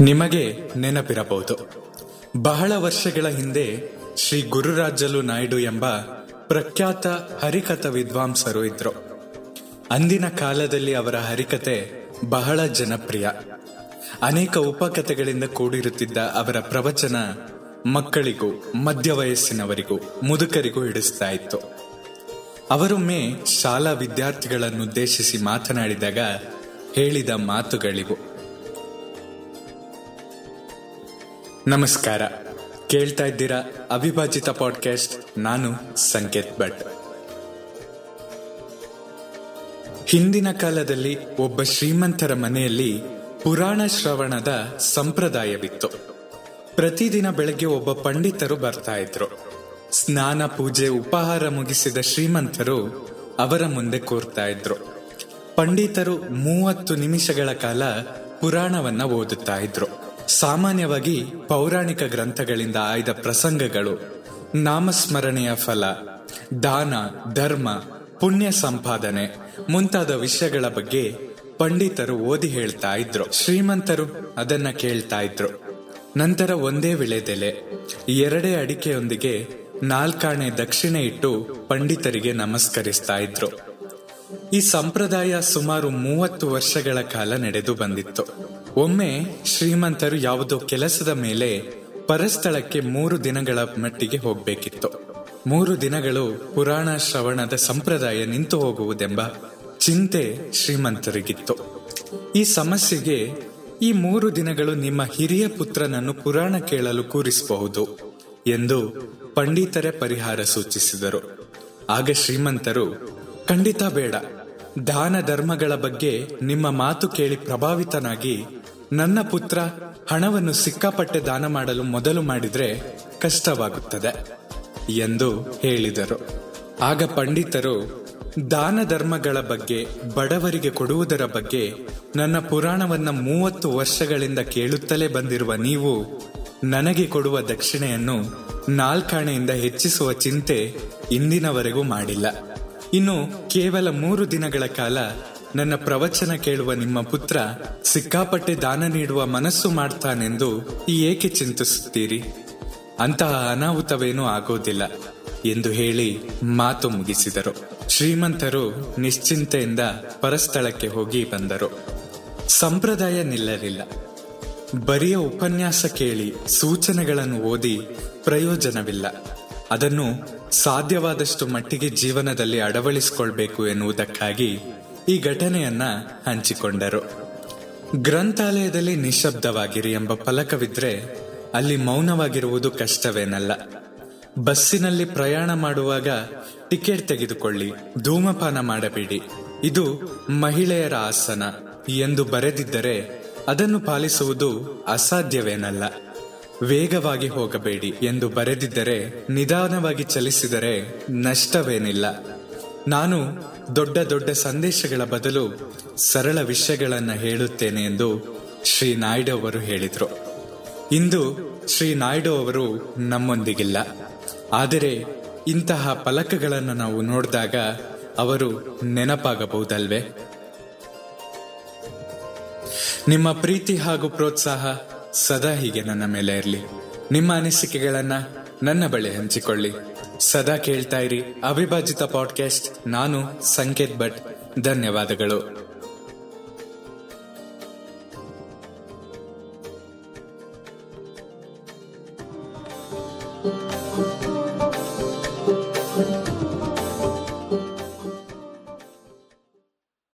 ನಿಮಗೆ ನೆನಪಿರಬಹುದು. ಬಹಳ ವರ್ಷಗಳ ಹಿಂದೆ ಶ್ರೀ ಗುರುರಾಜಲು ನಾಯ್ಡು ಎಂಬ ಪ್ರಖ್ಯಾತ ಹರಿಕಥ ವಿದ್ವಾಂಸರು ಇದ್ರು. ಅಂದಿನ ಕಾಲದಲ್ಲಿ ಅವರ ಹರಿಕತೆ ಬಹಳ ಜನಪ್ರಿಯ. ಅನೇಕ ಉಪಕಥೆಗಳಿಂದ ಕೂಡಿರುತ್ತಿದ್ದ ಅವರ ಪ್ರವಚನ ಮಕ್ಕಳಿಗೂ ಮಧ್ಯ ವಯಸ್ಸಿನವರಿಗೂ ಮುದುಕರಿಗೂ ಹಿಡಿಸ್ತಾ ಇತ್ತು. ಅವರೊಮ್ಮೆ ಶಾಲಾ ವಿದ್ಯಾರ್ಥಿಗಳನ್ನುದ್ದೇಶಿಸಿ ಮಾತನಾಡಿದಾಗ ಹೇಳಿದ ಮಾತುಗಳಿವು. ನಮಸ್ಕಾರ. ಕೇಳ್ತಾ ಇದ್ದೀರಾ ಅವಿಭಾಜಿತ ಪಾಡ್ಕಾಸ್ಟ್ ನಾನು ಸಂಕೇತ್ ಭಟ್. ಹಿಂದಿನ ಕಾಲದಲ್ಲಿ ಒಬ್ಬ ಶ್ರೀಮಂತರ ಮನೆಯಲ್ಲಿ ಪುರಾಣ ಶ್ರವಣದ ಸಂಪ್ರದಾಯವಿತ್ತು. ಪ್ರತಿದಿನ ಬೆಳಗ್ಗೆ ಒಬ್ಬ ಪಂಡಿತರು ಬರ್ತಾ ಇದ್ರು. ಸ್ನಾನ, ಪೂಜೆ, ಉಪಹಾರ ಮುಗಿಸಿದ ಶ್ರೀಮಂತರು ಅವರ ಮುಂದೆ ಕೂರ್ತಾ ಇದ್ರು. ಪಂಡಿತರು ಮೂವತ್ತು ನಿಮಿಷಗಳ ಕಾಲ ಪುರಾಣವನ್ನ ಓದುತ್ತಾ ಇದ್ರು. ಸಾಮಾನ್ಯವಾಗಿ ಪೌರಾಣಿಕ ಗ್ರಂಥಗಳಿಂದ ಆಯ್ದ ಪ್ರಸಂಗಗಳು ನಾಮಸ್ಮರಣೆಯ ಫಲ, ದಾನ, ಧರ್ಮ, ಪುಣ್ಯ ಸಂಪಾದನೆ ಮುಂತಾದ ವಿಷಯಗಳ ಬಗ್ಗೆ ಪಂಡಿತರು ಓದಿ ಹೇಳ್ತಾ ಇದ್ರು. ಶ್ರೀಮಂತರು ಅದನ್ನ ಕೇಳ್ತಾ ಇದ್ರು. ನಂತರ ಒಂದೇ ವಿಳೆದೆಲೆ ಎರಡೇ ಅಡಿಕೆಯೊಂದಿಗೆ ನಾಲ್ಕಾಣೆ ದಕ್ಷಿಣೆ ಇಟ್ಟು ಪಂಡಿತರಿಗೆ ನಮಸ್ಕರಿಸ್ತಾ ಇದ್ರು. ಈ ಸಂಪ್ರದಾಯ ಸುಮಾರು ಮೂವತ್ತು ವರ್ಷಗಳ ಕಾಲ ನಡೆದು ಬಂದಿತ್ತು. ಒಮ್ಮೆ ಶ್ರೀಮಂತರು ಯಾವುದೋ ಕೆಲಸದ ಮೇಲೆ ಪರಸ್ಥಳಕ್ಕೆ ಮೂರು ದಿನಗಳ ಮಟ್ಟಿಗೆ ಹೋಗಬೇಕಿತ್ತು. ಮೂರು ದಿನಗಳು ಪುರಾಣ ಶ್ರವಣದ ಸಂಪ್ರದಾಯ ನಿಂತು ಹೋಗುವುದೆಂಬ ಚಿಂತೆ ಶ್ರೀಮಂತರಿಗಿತ್ತು. ಈ ಸಮಸ್ಯೆಗೆ ಈ ಮೂರು ದಿನಗಳು ನಿಮ್ಮ ಹಿರಿಯ ಪುತ್ರನನ್ನು ಪುರಾಣ ಕೇಳಲು ಕೂರಿಸಬಹುದು ಎಂದು ಪಂಡಿತರೇ ಪರಿಹಾರ ಸೂಚಿಸಿದರು. ಆಗ ಶ್ರೀಮಂತರು, ಖಂಡಿತ ಬೇಡ. ದಾನ ಧರ್ಮಗಳ ಬಗ್ಗೆ ನಿಮ್ಮ ಮಾತು ಕೇಳಿ ಪ್ರಭಾವಿತನಾಗಿ ನನ್ನ ಪುತ್ರ ಹಣವನ್ನು ಸಿಕ್ಕಾಪಟ್ಟೆ ದಾನ ಮಾಡಲು ಮೊದಲು ಮಾಡಿದ್ರೆ ಕಷ್ಟವಾಗುತ್ತದೆ ಎಂದು ಹೇಳಿದರು. ಆಗ ಪಂಡಿತರು, ದಾನ ಧರ್ಮಗಳ ಬಗ್ಗೆ, ಬಡವರಿಗೆ ಕೊಡುವುದರ ಬಗ್ಗೆ ನನ್ನ ಪುರಾಣವನ್ನ ಮೂವತ್ತು ವರ್ಷಗಳಿಂದ ಕೇಳುತ್ತಲೇ ಬಂದಿರುವ ನೀವು, ನನಗೆ ಕೊಡುವ ದಕ್ಷಿಣೆಯನ್ನು ನಾಲ್ಕಾಣೆಯಿಂದ ಹೆಚ್ಚಿಸುವ ಚಿಂತೆ ಇಂದಿನವರೆಗೂ ಮಾಡಿಲ್ಲ. ಇನ್ನು ಕೇವಲ ಮೂರು ದಿನಗಳ ಕಾಲ ನನ್ನ ಪ್ರವಚನ ಕೇಳುವ ನಿಮ್ಮ ಪುತ್ರ ಸಿಕ್ಕಾಪಟ್ಟೆ ದಾನ ನೀಡುವ ಮನಸ್ಸು ಮಾಡ್ತಾನೆಂದು ಈ ಏಕೆ ಚಿಂತಿಸುತ್ತೀರಿ? ಅಂತಹ ಅನಾಹುತವೇನೂ ಆಗೋದಿಲ್ಲ ಎಂದು ಹೇಳಿ ಮಾತು ಮುಗಿಸಿದರು. ಶ್ರೀಮಂತರು ನಿಶ್ಚಿಂತೆಯಿಂದ ಪರಸ್ಥಳಕ್ಕೆ ಹೋಗಿ ಬಂದರು. ಸಂಪ್ರದಾಯ ನಿಲ್ಲಲಿಲ್ಲ. ಬರಿಯ ಉಪನ್ಯಾಸ ಕೇಳಿ ಸೂಚನೆಗಳನ್ನು ಓದಿ ಪ್ರಯೋಜನವಿಲ್ಲ. ಅದನ್ನು ಸಾಧ್ಯವಾದಷ್ಟು ಮಟ್ಟಿಗೆ ಜೀವನದಲ್ಲಿ ಅಳವಡಿಸಿಕೊಳ್ಬೇಕು ಎನ್ನುವುದಕ್ಕಾಗಿ ಈ ಘಟನೆಯನ್ನ ಹಂಚಿಕೊಂಡರು. ಗ್ರಂಥಾಲಯದಲ್ಲಿ ನಿಶಬ್ದವಾಗಿರಿ ಎಂಬ ಫಲಕವಿದ್ರೆ ಅಲ್ಲಿ ಮೌನವಾಗಿರುವುದು ಕಷ್ಟವೇನಲ್ಲ. ಬಸ್ಸಿನಲ್ಲಿ ಪ್ರಯಾಣ ಮಾಡುವಾಗ ಟಿಕೆಟ್ ತೆಗೆದುಕೊಳ್ಳಿ, ಧೂಮಪಾನ ಮಾಡಬೇಡಿ. ಇದು ಮಹಿಳೆಯರ ಆಸನ ಎಂದು ಬರೆದಿದ್ದರೆ ಅದನ್ನು ಪಾಲಿಸುವುದು ಅಸಾಧ್ಯವೇನಲ್ಲ. ವೇಗವಾಗಿ ಹೋಗಬೇಡಿ ಎಂದು ಬರೆದಿದ್ದರೆ ನಿಧಾನವಾಗಿ ಚಲಿಸಿದರೆ ನಷ್ಟವೇನಿಲ್ಲ. ನಾನು ದೊಡ್ಡ ದೊಡ್ಡ ಸಂದೇಶಗಳ ಬದಲು ಸರಳ ವಿಷಯಗಳನ್ನು ಹೇಳುತ್ತೇನೆ ಎಂದು ಶ್ರೀ ನಾಯ್ಡು ಅವರು ಹೇಳಿದರು. ಇಂದು ಶ್ರೀ ನಾಯ್ಡು ಅವರು ನಮ್ಮೊಂದಿಗಿಲ್ಲ. ಆದರೆ ಇಂತಹ ಫಲಕಗಳನ್ನು ನಾವು ನೋಡಿದಾಗ ಅವರು ನೆನಪಾಗಬಹುದಲ್ವೇ? ನಿಮ್ಮ ಪ್ರೀತಿ ಹಾಗೂ ಪ್ರೋತ್ಸಾಹ ಸದಾ ಹೀಗೆ ನನ್ನ ಮೇಲೆ ಇರಲಿ. ನಿಮ್ಮ ಅನಿಸಿಕೆಗಳನ್ನು ನನ್ನ ಬಳಿ ಹಂಚಿಕೊಳ್ಳಿ. ಸದಾ ಕೇಳ್ತಾ ಇರಿ ಅವಿಭಾಜಿತ ಪಾಡ್ಕಾಸ್ಟ್ ನಾನು ಸಂಕೇತ್ ಭಟ್. ಧನ್ಯವಾದಗಳು.